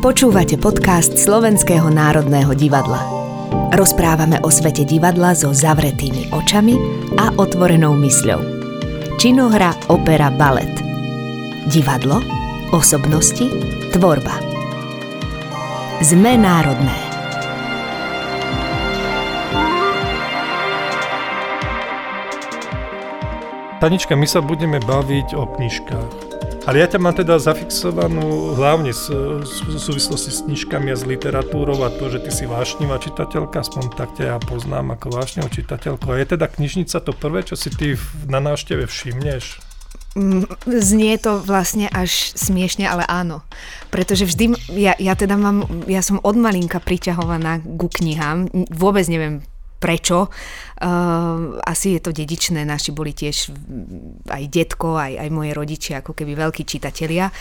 Počúvate podcast Slovenského národného divadla. Rozprávame o svete divadla so zavretými očami a otvorenou mysľou. Činohra, opera, balet. Divadlo, osobnosti, tvorba. Sme národné. Tanička, my sa budeme baviť o knižkách. Ale ja ťa mám teda zafixovanú hlavne v súvislosti s knižkami a s literatúrou a to, že ty si vášnivá čitateľka, aspoň tak ťa ja poznám ako vášnivú čitateľku. A je teda knižnica to prvé, čo si ty na návšteve všimneš? Znie to vlastne až smiešne, ale áno. Pretože vždy, ja, ja teda mám, ja som od malinka priťahovaná ku knihám. Vôbec neviem prečo. Uh, asi je to dedičné, naši boli tiež aj detko, aj, aj moje rodičia, ako keby veľkí čitatelia.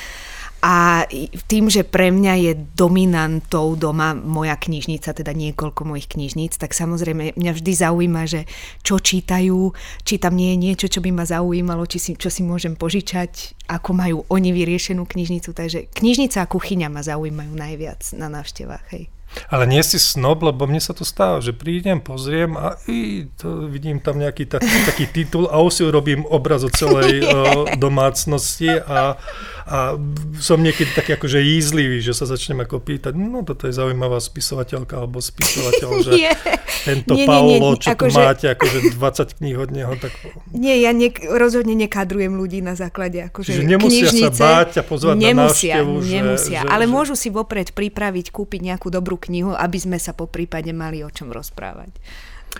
A tým, že pre mňa je dominantou doma moja knižnica, teda niekoľko mojich knižníc, tak samozrejme mňa vždy zaujíma, že čo čítajú, či tam nie je niečo, čo by ma zaujímalo, či si, čo si môžem požičať, ako majú oni vyriešenú knižnicu. Takže knižnica a kuchyňa ma zaujímajú najviac na návštevách. Hej. Ale nie si snob, lebo mne sa to stáva, že prídem, pozriem a i, to, vidím tam nejaký tak, taký titul a už si urobím obraz o celej o, domácnosti a, a som niekedy taký akože jízlivý, že sa začnem ako pýtať, no toto je zaujímavá spisovateľka alebo spisovateľ, že nie, tento nie, Paulo, nie, nie, čo tu že... máte, akože 20 kníh od neho. Tak... Nie, ja ne, rozhodne nekadrujem ľudí na základe akože že nemusia knižnice. sa báť a pozvať nemusia, na návštevu. Nemusia, že, ale že... môžu si vopred pripraviť, kúpiť nejakú dobrú knihu, aby sme sa po prípade mali o čom rozprávať.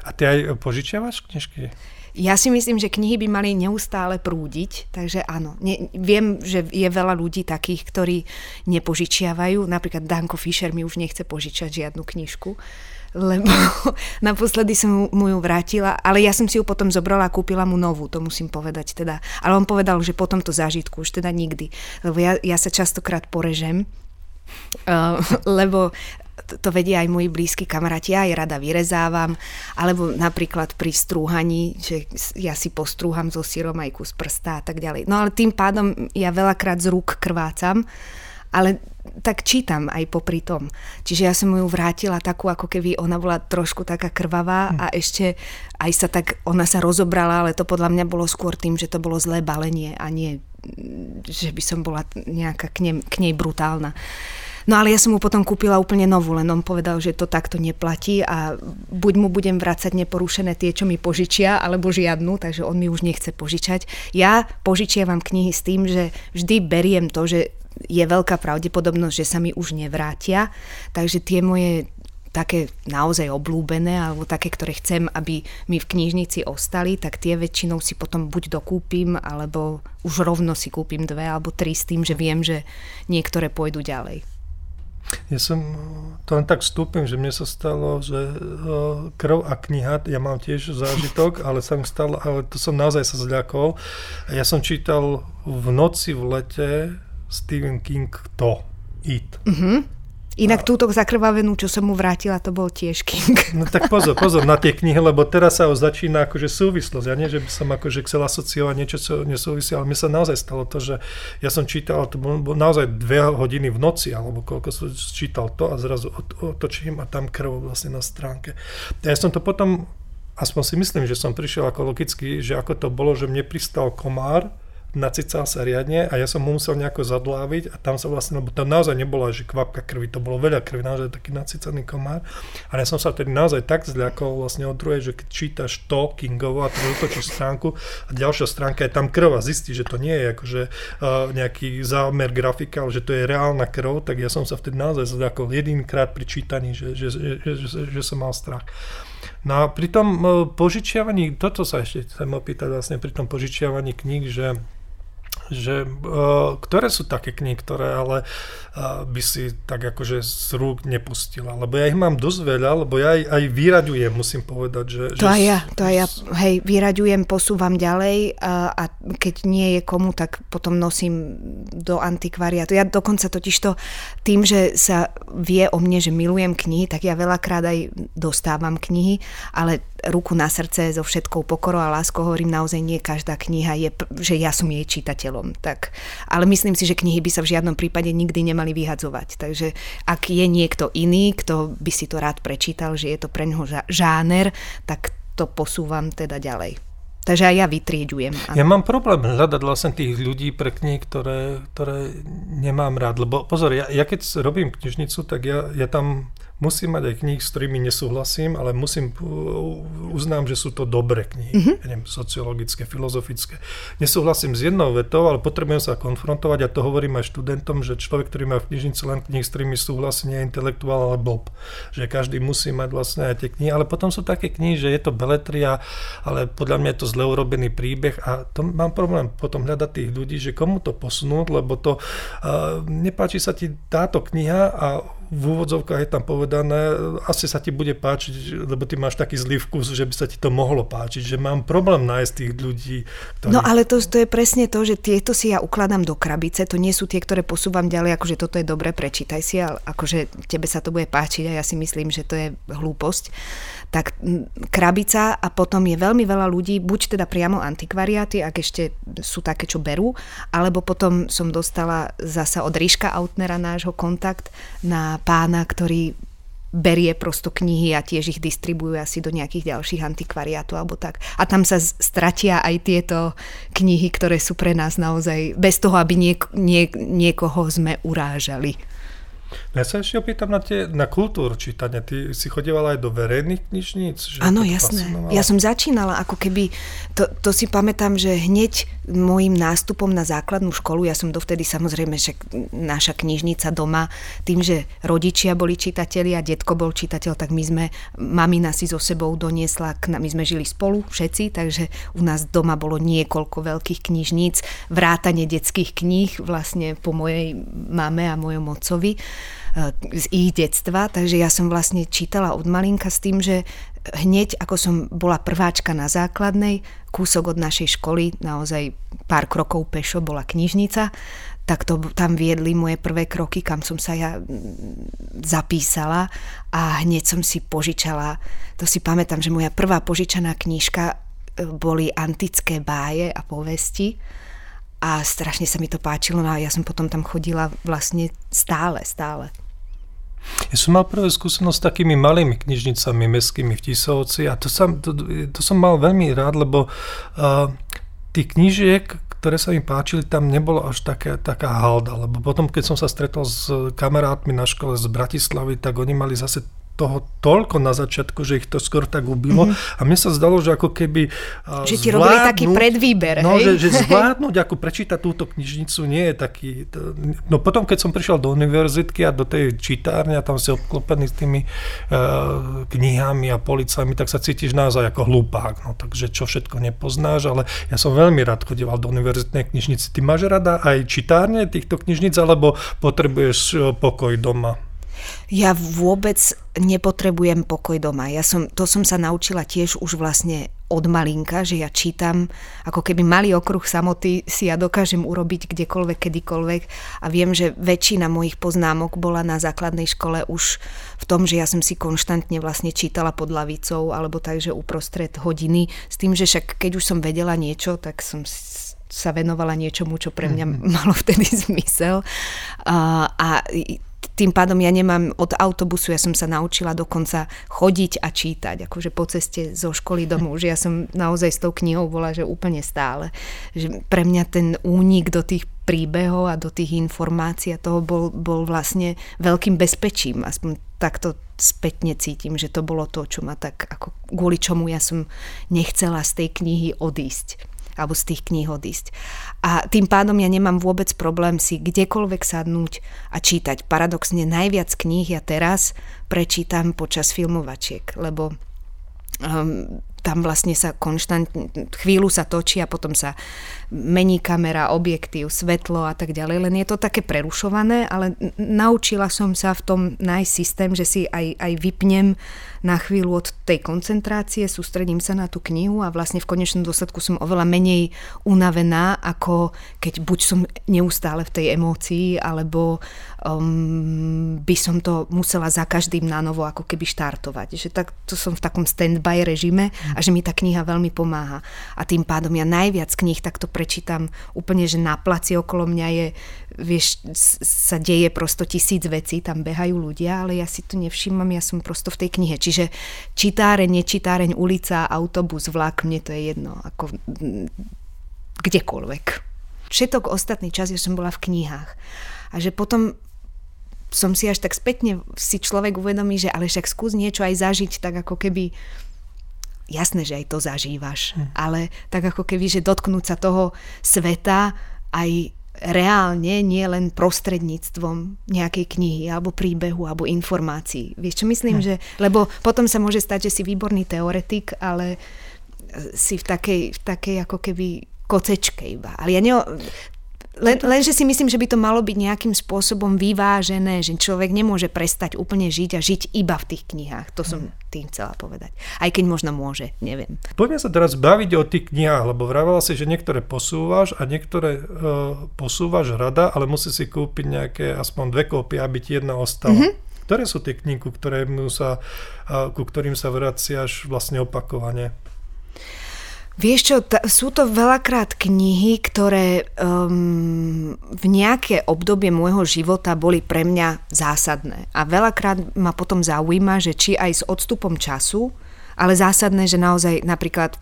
A ty aj požičiavaš knižky? Ja si myslím, že knihy by mali neustále prúdiť, takže áno. Ne, viem, že je veľa ľudí takých, ktorí nepožičiavajú. Napríklad Danko Fischer mi už nechce požičať žiadnu knižku lebo naposledy som mu ju vrátila, ale ja som si ju potom zobrala a kúpila mu novú, to musím povedať teda. Ale on povedal, že po tomto zážitku už teda nikdy, lebo ja, ja sa častokrát porežem, uh, lebo to vedia aj moji blízki kamaráti, ja aj rada vyrezávam, alebo napríklad pri strúhaní, že ja si postrúham so sírom aj kus prsta a tak ďalej. No ale tým pádom ja veľakrát z rúk krvácam, ale tak čítam aj popri tom. Čiže ja som ju vrátila takú, ako keby ona bola trošku taká krvavá a hm. ešte aj sa tak, ona sa rozobrala, ale to podľa mňa bolo skôr tým, že to bolo zlé balenie a nie, že by som bola nejaká k nej, k nej brutálna. No ale ja som mu potom kúpila úplne novú, len on povedal, že to takto neplatí a buď mu budem vrácať neporušené tie, čo mi požičia, alebo žiadnu, takže on mi už nechce požičať. Ja požičiavam knihy s tým, že vždy beriem to, že je veľká pravdepodobnosť, že sa mi už nevrátia, takže tie moje také naozaj oblúbené alebo také, ktoré chcem, aby mi v knižnici ostali, tak tie väčšinou si potom buď dokúpim, alebo už rovno si kúpim dve alebo tri s tým, že viem, že niektoré pôjdu ďalej. Ja som, to len tak vstúpim, že mne sa stalo, že krv a kniha, ja mám tiež zážitok, ale som stal, ale to som naozaj sa zľakol. Ja som čítal v noci v lete Stephen King to, It. Mm-hmm. Inak túto zakrvavenú, čo som mu vrátila, to bol tiež King. No tak pozor, pozor na tie knihy, lebo teraz sa začína akože súvislosť. Ja nie, že by som akože chcel asociovať niečo, čo nesúvisí, ale mi sa naozaj stalo to, že ja som čítal, to bolo naozaj dve hodiny v noci, alebo koľko som čítal to a zrazu otočím a tam krv vlastne na stránke. Ja som to potom, aspoň si myslím, že som prišiel ako logicky, že ako to bolo, že mne pristal komár, nacical sa riadne a ja som mu musel nejako zadláviť a tam sa vlastne, lebo tam naozaj nebola, že kvapka krvi, to bolo veľa krvi, naozaj taký nacicaný komár. A ja som sa tedy naozaj tak zľakol vlastne od druhej, že keď čítaš to Kingovo a to otočíš stránku a ďalšia stránka je tam krv a zistí, že to nie je akože uh, nejaký zámer grafika, ale že to je reálna krv, tak ja som sa vtedy naozaj zľakol jedinkrát pri čítaní, že, že, že, že, že, že som mal strach. No a pri tom e, požičiavaní, toto sa ešte chcem opýtať vlastne pri tom požičiavaní kníh, že že uh, ktoré sú také knihy, ktoré ale uh, by si tak akože z rúk nepustila, lebo ja ich mám dosť veľa, lebo ja aj, aj vyraďujem, musím povedať, že... To že aj ja, to aj ja, hej, vyraďujem, posúvam ďalej a, a keď nie je komu, tak potom nosím do antikvariátu. Ja dokonca totiž to tým, že sa vie o mne, že milujem knihy, tak ja veľakrát aj dostávam knihy, ale ruku na srdce so všetkou pokorou a láskou hovorím naozaj nie každá kniha je, že ja som jej čitateľom čitateľom. Tak, ale myslím si, že knihy by sa v žiadnom prípade nikdy nemali vyhadzovať. Takže ak je niekto iný, kto by si to rád prečítal, že je to pre neho žáner, tak to posúvam teda ďalej. Takže aj ja vytrieďujem. Ja mám problém hľadať vlastne tých ľudí pre knihy, ktoré, ktoré nemám rád. Lebo pozor, ja, ja keď robím knižnicu, tak ja, ja tam Musím mať aj knihy, s ktorými nesúhlasím, ale musím, uznám, že sú to dobré knihy, mm-hmm. neviem, sociologické, filozofické. Nesúhlasím s jednou vetou, ale potrebujem sa konfrontovať a to hovorím aj študentom, že človek, ktorý má v knižnici len knihy, s ktorými súhlasí, nie je intelektuál, ale blob. Že každý musí mať vlastne aj tie knihy, ale potom sú také knihy, že je to beletria, ale podľa mňa je to zle urobený príbeh a to mám problém potom hľadať tých ľudí, že komu to posunúť, lebo to uh, nepáči sa ti táto kniha a v úvodzovkách je tam povedané, asi sa ti bude páčiť, lebo ty máš taký zlý vkus, že by sa ti to mohlo páčiť, že mám problém nájsť tých ľudí. Ktorí... No ale to, to je presne to, že tieto si ja ukladám do krabice, to nie sú tie, ktoré posúvam ďalej, akože toto je dobre, prečítaj si, ale akože tebe sa to bude páčiť a ja si myslím, že to je hlúposť tak krabica a potom je veľmi veľa ľudí, buď teda priamo antikvariáty, ak ešte sú také, čo berú, alebo potom som dostala zasa od Ríška Autnera nášho kontakt na pána, ktorý berie prosto knihy a tiež ich distribuje asi do nejakých ďalších antikvariátov alebo tak. A tam sa stratia aj tieto knihy, ktoré sú pre nás naozaj bez toho, aby niek- niek- niekoho sme urážali. Ja sa ešte opýtam na, tie, na kultúru čítania. Ty si chodievala aj do verejných knižníc? Áno, jasné. Ja som začínala ako keby, to, to si pamätám, že hneď môjim nástupom na základnú školu, ja som dovtedy samozrejme, že naša knižnica doma, tým, že rodičia boli čitatelia, detko bol čitateľ, tak my sme, mamina si so sebou doniesla, my sme žili spolu všetci, takže u nás doma bolo niekoľko veľkých knižníc, vrátanie detských kníh vlastne po mojej mame a mojom otcovi z ich detstva, takže ja som vlastne čítala od malinka s tým, že hneď ako som bola prváčka na základnej, kúsok od našej školy, naozaj pár krokov pešo bola knižnica, tak to tam viedli moje prvé kroky, kam som sa ja zapísala a hneď som si požičala, to si pamätám, že moja prvá požičaná knižka e, boli antické báje a povesti a strašne sa mi to páčilo no a ja som potom tam chodila vlastne stále, stále. Ja som mal prvé skúsenosť s takými malými knižnicami mestskými v Tisovci a to, som, to, to som mal veľmi rád, lebo uh, tých knižiek, ktoré sa mi páčili, tam nebolo až také, taká halda, lebo potom, keď som sa stretol s kamarátmi na škole z Bratislavy, tak oni mali zase toho toľko na začiatku, že ich to skôr tak ubilo. Mm-hmm. A mne sa zdalo, že ako keby Že ti robili taký predvýber, No, hej? Že, že zvládnuť, ako prečítať túto knižnicu nie je taký... No potom, keď som prišiel do univerzitky a do tej čítárne a tam si obklopený s tými uh, knihami a policami, tak sa cítiš naozaj ako hlupák. No, takže čo všetko nepoznáš, ale ja som veľmi rád chodieval do univerzitnej knižnice. Ty máš rada aj čítárne týchto knižnic, alebo potrebuješ e, pokoj doma? Ja vôbec nepotrebujem pokoj doma. Ja som, to som sa naučila tiež už vlastne od malinka, že ja čítam ako keby malý okruh samoty si ja dokážem urobiť kdekoľvek, kedykoľvek a viem, že väčšina mojich poznámok bola na základnej škole už v tom, že ja som si konštantne vlastne čítala pod lavicou alebo tak, že uprostred hodiny s tým, že však keď už som vedela niečo, tak som sa venovala niečomu, čo pre mňa mm-hmm. malo vtedy zmysel. A, a tým pádom ja nemám od autobusu, ja som sa naučila dokonca chodiť a čítať, akože po ceste zo školy domov, že ja som naozaj s tou knihou bola, že úplne stále. Že pre mňa ten únik do tých príbehov a do tých informácií a toho bol, bol vlastne veľkým bezpečím, aspoň takto spätne cítim, že to bolo to, čo ma tak, ako kvôli čomu ja som nechcela z tej knihy odísť alebo z tých kníh odísť. A tým pádom ja nemám vôbec problém si kdekoľvek sadnúť a čítať. Paradoxne najviac kníh ja teraz prečítam počas filmovačiek, lebo um, tam vlastne sa konštantne, chvíľu sa točí a potom sa mení kamera, objektív, svetlo a tak ďalej, len je to také prerušované, ale naučila som sa v tom nájsť systém, že si aj, aj vypnem na chvíľu od tej koncentrácie, sústredím sa na tú knihu a vlastne v konečnom dôsledku som oveľa menej unavená, ako keď buď som neustále v tej emócii, alebo um, by som to musela za každým na novo ako keby štartovať. Že tak, to som v takom stand-by režime a že mi tá kniha veľmi pomáha. A tým pádom ja najviac kníh takto prečítam úplne, že na placi okolo mňa je, vieš, sa deje prosto tisíc vecí, tam behajú ľudia, ale ja si to nevšímam, ja som prosto v tej knihe. Čiže čitáreň, nečitáreň, ulica, autobus, vlak, mne to je jedno. Ako kdekoľvek. Všetok ostatný čas ja som bola v knihách. A že potom som si až tak spätne si človek uvedomí, že ale však skús niečo aj zažiť, tak ako keby jasné, že aj to zažívaš, hm. ale tak ako keby, že dotknúť sa toho sveta aj reálne, nie len prostredníctvom nejakej knihy alebo príbehu alebo informácií. Vieš čo myslím, hm. že, lebo potom sa môže stať, že si výborný teoretik, ale si v takej, v takej ako keby kocečke iba. Ale ja ne, len, lenže si myslím, že by to malo byť nejakým spôsobom vyvážené, že človek nemôže prestať úplne žiť a žiť iba v tých knihách. To som tým chcela povedať. Aj keď možno môže, neviem. Poďme sa teraz baviť o tých knihách, lebo vravala si, že niektoré posúvaš a niektoré uh, posúvaš rada, ale musí si kúpiť nejaké aspoň dve kópie, aby ti jedna ostala. Mm-hmm. Ktoré sú tie knihy, ku, sa, uh, ku ktorým sa vraciaš vlastne opakovane? Vieš čo, t- sú to veľakrát knihy, ktoré um, v nejaké obdobie môjho života boli pre mňa zásadné. A veľakrát ma potom zaujíma, že či aj s odstupom času, ale zásadné, že naozaj napríklad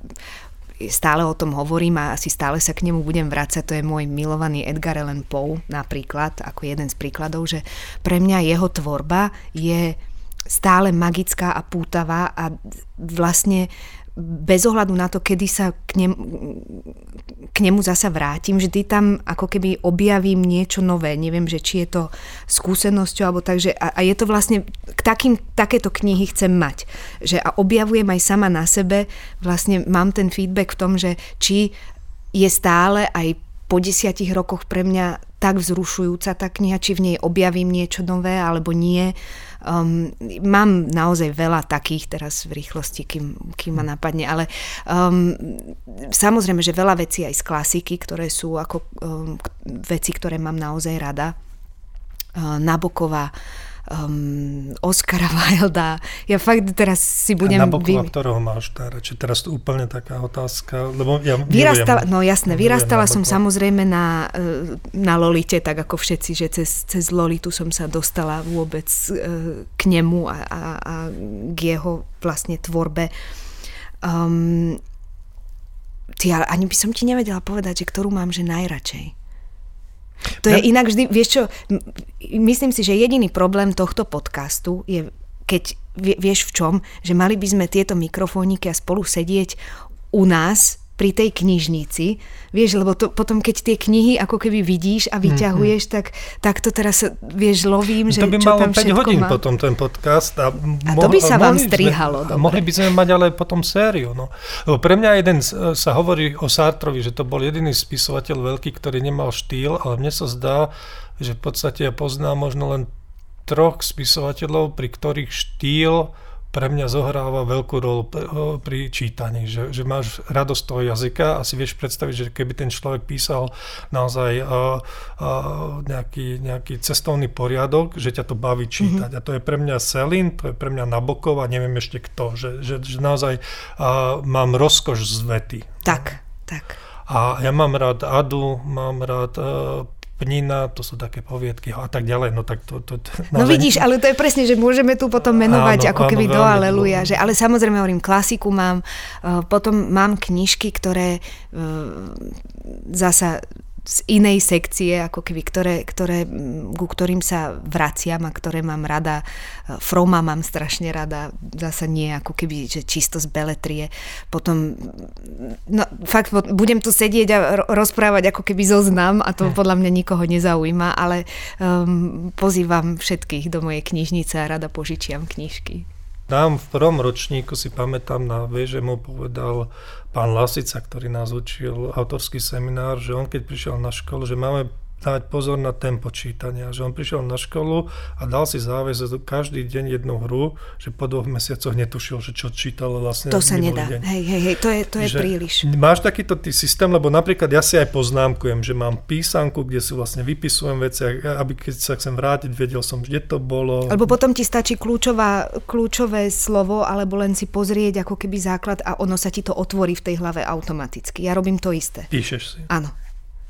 stále o tom hovorím a asi stále sa k nemu budem vrácať, to je môj milovaný Edgar Allan Poe napríklad, ako jeden z príkladov, že pre mňa jeho tvorba je stále magická a pútavá a vlastne bez ohľadu na to, kedy sa k nemu, k nemu zasa vrátim, vždy tam ako keby objavím niečo nové. Neviem, že či je to skúsenosťou, alebo takže, a, a je to vlastne, k takým, takéto knihy chcem mať. Že a objavujem aj sama na sebe, vlastne mám ten feedback v tom, že či je stále aj po desiatich rokoch pre mňa tak vzrušujúca tá kniha, či v nej objavím niečo nové alebo nie. Um, mám naozaj veľa takých teraz v rýchlosti, kým, kým ma napadne, ale um, samozrejme, že veľa vecí aj z klasiky, ktoré sú ako um, veci, ktoré mám naozaj rada. Uh, Naboková, um, Oscara Wilda. Ja fakt teraz si budem... A Nabokova, vy... ktorého máš najradšej? Teraz to úplne taká otázka, lebo ja vyrastala, No jasné, vyrastala som samozrejme na, e, na Lolite, tak ako všetci, že cez, cez Lolitu som sa dostala vôbec e, k nemu a, a, a k jeho vlastne tvorbe. Um, ty, ale ani by som ti nevedela povedať, že ktorú mám že najradšej. To je inak vždy, vieš čo, myslím si, že jediný problém tohto podcastu je, keď vieš v čom, že mali by sme tieto mikrofóniky a spolu sedieť u nás pri tej knižnici, vieš, lebo to, potom keď tie knihy ako keby vidíš a vyťahuješ, mm-hmm. tak, tak to teraz, vieš, lovím, že To by čo malo tam 5 hodín má. potom ten podcast. A, a to by sa vám strihalo. Sme, mohli by sme mať ale potom sériu. No. Lebo pre mňa jeden sa hovorí o Sartrovi, že to bol jediný spisovateľ veľký, ktorý nemal štýl, ale mne sa zdá, že v podstate ja poznám možno len troch spisovateľov, pri ktorých štýl pre mňa zohráva veľkú rolu pri čítaní, že, že máš radosť toho jazyka a si vieš predstaviť, že keby ten človek písal naozaj uh, uh, nejaký, nejaký cestovný poriadok, že ťa to baví mhm. čítať. Mm-hmm. A to je pre mňa Selin, to je pre mňa Nabokov a neviem ešte kto, že, že, že naozaj uh, mám rozkoš z vety. Tak, tak. A ja mám rád Adu, mám rád uh, pnina, to sú také poviedky a tak ďalej. No, tak to, to, to, no vidíš, ale to je presne, že môžeme tu potom menovať áno, ako keby áno, do aleluja. Že, ale samozrejme hovorím, klasiku mám, uh, potom mám knižky, ktoré uh, zasa z inej sekcie, ako keby, ktoré, ktoré, ku ktorým sa vraciam a ktoré mám rada. Froma mám strašne rada, zasa nie ako keby, že čisto z beletrie. Potom, no fakt, budem tu sedieť a rozprávať ako keby zoznam a to hm. podľa mňa nikoho nezaujíma, ale um, pozývam všetkých do mojej knižnice a rada požičiam knižky. Nám v prvom ročníku si pamätám na že mu povedal pán Lasica, ktorý nás učil autorský seminár, že on keď prišiel na školu, že máme dávať pozor na tempo čítania. Že on prišiel na školu a dal si záväzok každý deň jednu hru, že po dvoch mesiacoch netušil, že čo čítal vlastne. To sa nedá. Deň. Hej, hej, hej, to je, to je že príliš. Máš takýto ty systém, lebo napríklad ja si aj poznámkujem, že mám písanku, kde si vlastne vypisujem veci, aby keď sa chcem vrátiť, vedel som, kde to bolo. Alebo potom ti stačí kľúčová, kľúčové slovo, alebo len si pozrieť ako keby základ a ono sa ti to otvorí v tej hlave automaticky. Ja robím to isté. Píšeš si. Áno.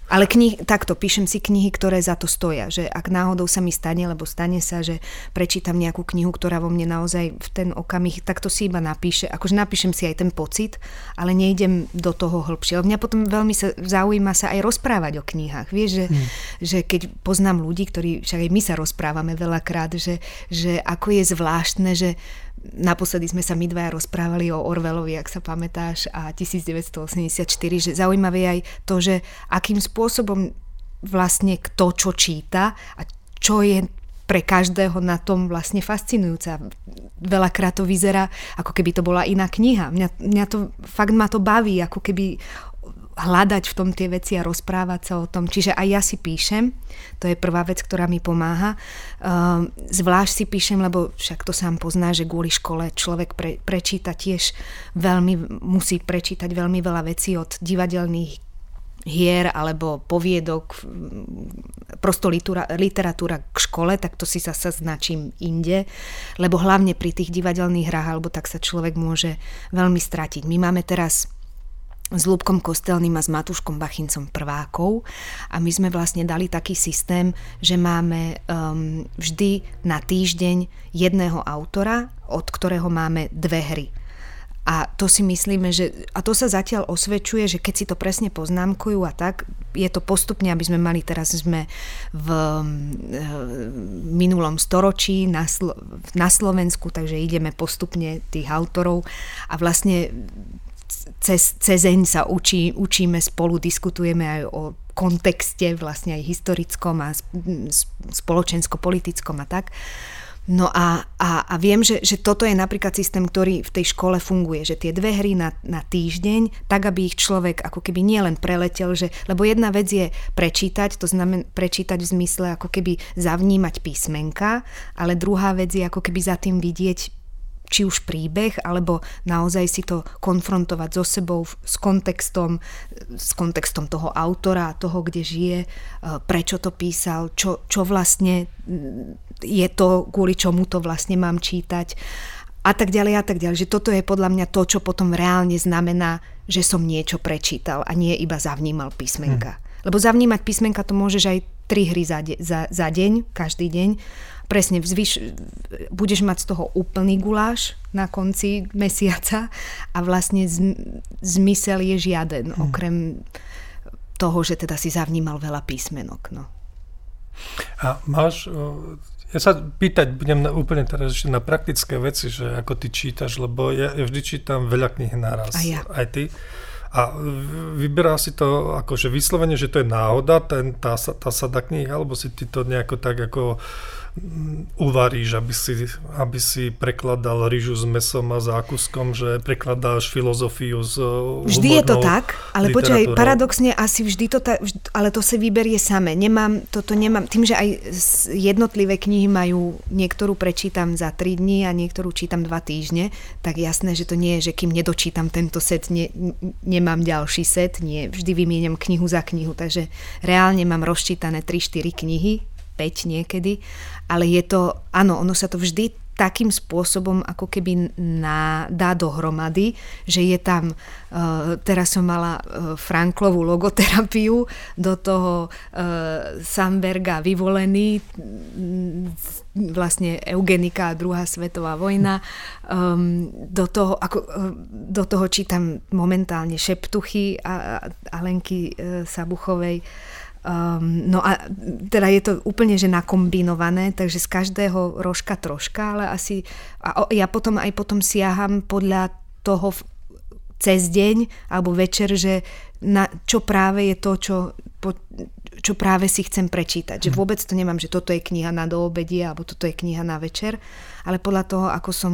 Ale knih, takto, píšem si knihy, ktoré za to stoja, že ak náhodou sa mi stane, lebo stane sa, že prečítam nejakú knihu, ktorá vo mne naozaj v ten okamih, tak to si iba napíše, akože napíšem si aj ten pocit, ale nejdem do toho hĺbšie. Mňa potom veľmi sa zaujíma sa aj rozprávať o knihách. Vieš, že, hmm. že keď poznám ľudí, ktorí, však aj my sa rozprávame veľakrát, že, že ako je zvláštne, že Naposledy sme sa my dvaja rozprávali o Orvelovi, ak sa pamätáš, a 1984, že zaujímavé je aj to, že akým spôsobom vlastne kto čo číta a čo je pre každého na tom vlastne fascinujúca. Veľakrát to vyzerá, ako keby to bola iná kniha. Mňa, mňa to, fakt ma to baví, ako keby hľadať v tom tie veci a rozprávať sa o tom. Čiže aj ja si píšem, to je prvá vec, ktorá mi pomáha. Ehm, zvlášť si píšem, lebo však to sám pozná, že kvôli škole človek pre, prečíta tiež veľmi, musí prečítať veľmi veľa vecí od divadelných hier alebo poviedok, prosto literatúra k škole, tak to si zase značím inde, lebo hlavne pri tých divadelných hrách, alebo tak sa človek môže veľmi stratiť. My máme teraz s Lúbkom Kostelným a s Matúškom Bachincom prvákov a my sme vlastne dali taký systém, že máme um, vždy na týždeň jedného autora, od ktorého máme dve hry. A to si myslíme, že, a to sa zatiaľ osvedčuje, že keď si to presne poznámkujú a tak, je to postupne, aby sme mali, teraz sme v um, minulom storočí na, Slo- na Slovensku, takže ideme postupne tých autorov a vlastne cez, cezeň sa učí, učíme spolu, diskutujeme aj o kontexte vlastne aj historickom a spoločensko-politickom a tak. No a, a, a viem, že, že toto je napríklad systém, ktorý v tej škole funguje, že tie dve hry na, na týždeň, tak aby ich človek ako keby nielen preletel, že, lebo jedna vec je prečítať, to znamená prečítať v zmysle ako keby zavnímať písmenka, ale druhá vec je ako keby za tým vidieť či už príbeh, alebo naozaj si to konfrontovať so sebou, s kontextom, s kontextom toho autora, toho, kde žije, e, prečo to písal, čo, čo vlastne mm, je to, kvôli čomu to vlastne mám čítať a tak ďalej a tak ďalej. Že toto je podľa mňa to, čo potom reálne znamená, že som niečo prečítal a nie iba zavnímal písmenka. Hmm. Lebo zavnímať písmenka to môžeš aj tri hry za, de- za, za deň, každý deň presne vzvyš, budeš mať z toho úplný guláš na konci mesiaca a vlastne z, zmysel je žiaden, hmm. okrem toho, že teda si zavnímal veľa písmenok. No. A máš, ja sa pýtať budem na, úplne teraz ešte na praktické veci, že ako ty čítaš, lebo ja, ja vždy čítam veľa kníh naraz. A ja. Aj ty. A vyberá si to akože vyslovene, že to je náhoda, ten, tá, tá sada knihy, alebo si ty to nejako tak ako uvaríš, aby si, aby si prekladal rýžu s mesom a zákuskom, že prekladáš filozofiu z Vždy je to tak, ale počkaj, paradoxne asi vždy to tak, ale to si vyberie same. Nemám, toto nemám, tým, že aj jednotlivé knihy majú, niektorú prečítam za 3 dní a niektorú čítam 2 týždne, tak jasné, že to nie je, že kým nedočítam tento set, ne, nemám ďalší set, nie, vždy vymieniam knihu za knihu, takže reálne mám rozčítané 3-4 knihy 5 niekedy, ale je to, áno, ono sa to vždy takým spôsobom ako keby na, dá dohromady, že je tam, uh, teraz som mala uh, Franklovú logoterapiu, do toho uh, Samberga vyvolený, vlastne eugenika a druhá svetová vojna, do, toho, ako, do toho čítam momentálne Šeptuchy a, a Alenky uh, Sabuchovej, Um, no a teda je to úplne že nakombinované, takže z každého rožka troška, ale asi a ja potom aj potom siaham podľa toho cez deň alebo večer, že na, čo práve je to, čo, po, čo práve si chcem prečítať. Že mhm. vôbec to nemám, že toto je kniha na doobedie alebo toto je kniha na večer, ale podľa toho, ako som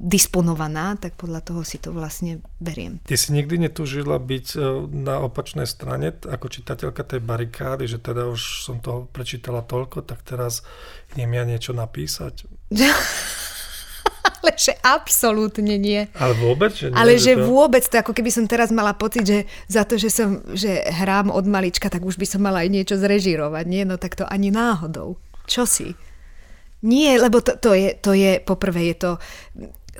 disponovaná, tak podľa toho si to vlastne beriem. Ty si nikdy netúžila byť e, na opačnej strane ako čitateľka tej barikády, že teda už som to prečítala toľko, tak teraz idem ja niečo napísať? Ale že absolútne nie. Ale vôbec? Že nie, Ale že, to... vôbec to, ako keby som teraz mala pocit, že za to, že som že hrám od malička, tak už by som mala aj niečo zrežirovať. Nie, no tak to ani náhodou. Čo si? Nie, lebo to, to, je, to je, poprvé je to,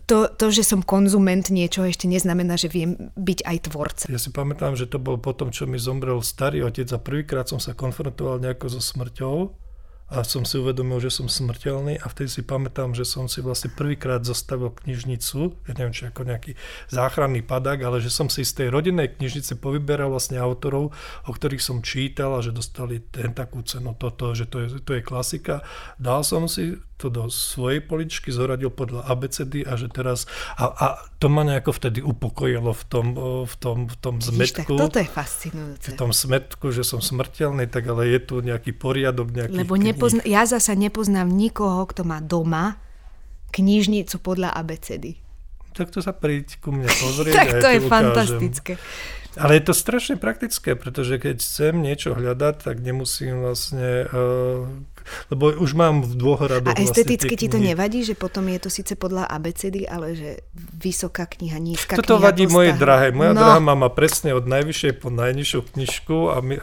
to, to, že som konzument niečoho ešte neznamená, že viem byť aj tvorca. Ja si pamätám, že to bol potom, čo mi zomrel starý otec a prvýkrát som sa konfrontoval nejako so smrťou a som si uvedomil, že som smrteľný a vtedy si pamätám, že som si vlastne prvýkrát zostavil knižnicu, ja neviem, či ako nejaký záchranný padák, ale že som si z tej rodinnej knižnice povyberal vlastne autorov, o ktorých som čítal a že dostali ten takú cenu, toto, že to je, to je klasika. Dal som si to do svojej poličky, zoradil podľa ABCD a že teraz, a, a to ma nejako vtedy upokojilo v tom, v tom, v tom zmetku. Vidíš, tak toto je fascinujúce. V tom smetku, že som smrteľný, tak ale je tu nejaký poriadok, nejaký Lebo nepozna- ja zasa nepoznám nikoho, kto má doma knižnicu podľa ABCD. Tak to sa príď ku mne pozrieť. tak to ja je fantastické. Ale je to strašne praktické, pretože keď chcem niečo hľadať, tak nemusím vlastne... Uh, lebo už mám v dvoch radoch A vlastne esteticky vlastne ti to nevadí, že potom je to síce podľa ABCD, ale že vysoká kniha, nízka Toto kniha, vadí tlstá. mojej drahé. Moja no. drahá má presne od najvyššej po najnižšiu knižku. A my,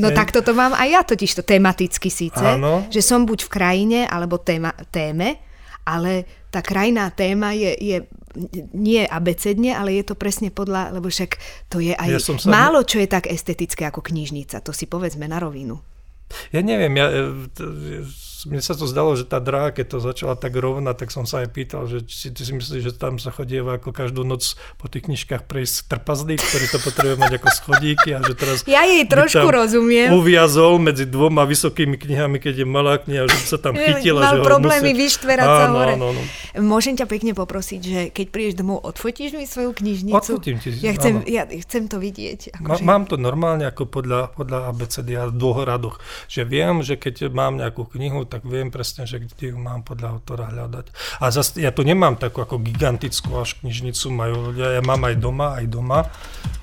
no tak toto mám aj ja totiž to tematicky síce, Áno. že som buď v krajine alebo téma, téme, ale tá krajná téma je, je nie abecedne, ale je to presne podľa, lebo však to je aj Ja som sa- málo čo je tak estetické ako knižnica, to si povedzme na rovinu. Ja neviem, ja, e, mne sa to zdalo, že tá dráha, keď to začala tak rovna, tak som sa aj pýtal, že či ty si myslíš, že tam sa chodieva ako každú noc po tých knižkách prejsť trpazlík, ktorý to potrebuje mať ako schodíky a že teraz Ja jej trošku rozumiem. uviazol medzi dvoma vysokými knihami, keď je malá kniha, že sa tam chytila. Mal že problémy musí... vyštverať sa hore. áno, áno. Môžem ťa pekne poprosiť, že keď prídeš domov, odfotíš mi svoju knižnicu? Odfotím ti, Ja chcem, áno. ja chcem to vidieť. Akože... mám to normálne ako podľa, podľa ABCD a dvoch radoch. Že viem, že keď mám nejakú knihu, tak viem presne, že kde ju mám podľa autora hľadať. A zase ja tu nemám takú ako gigantickú až knižnicu, majú ľudia, ja mám aj doma, aj doma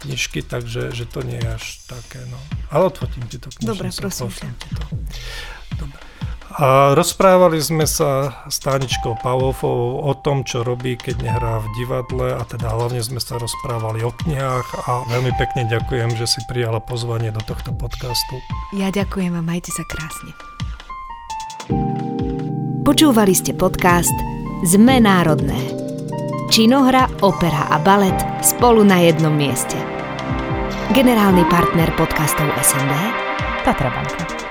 knižky, takže že to nie je až také. No. Ale odfotím ti to knižnicu. Dobre, prosím to. Dobre. A rozprávali sme sa s Táničkou Pavlovou o tom, čo robí, keď nehrá v divadle a teda hlavne sme sa rozprávali o knihách a veľmi pekne ďakujem, že si prijala pozvanie do tohto podcastu. Ja ďakujem a majte sa krásne. Počúvali ste podcast Sme národné. Činohra, opera a balet spolu na jednom mieste. Generálny partner podcastov SND Tatra Banka.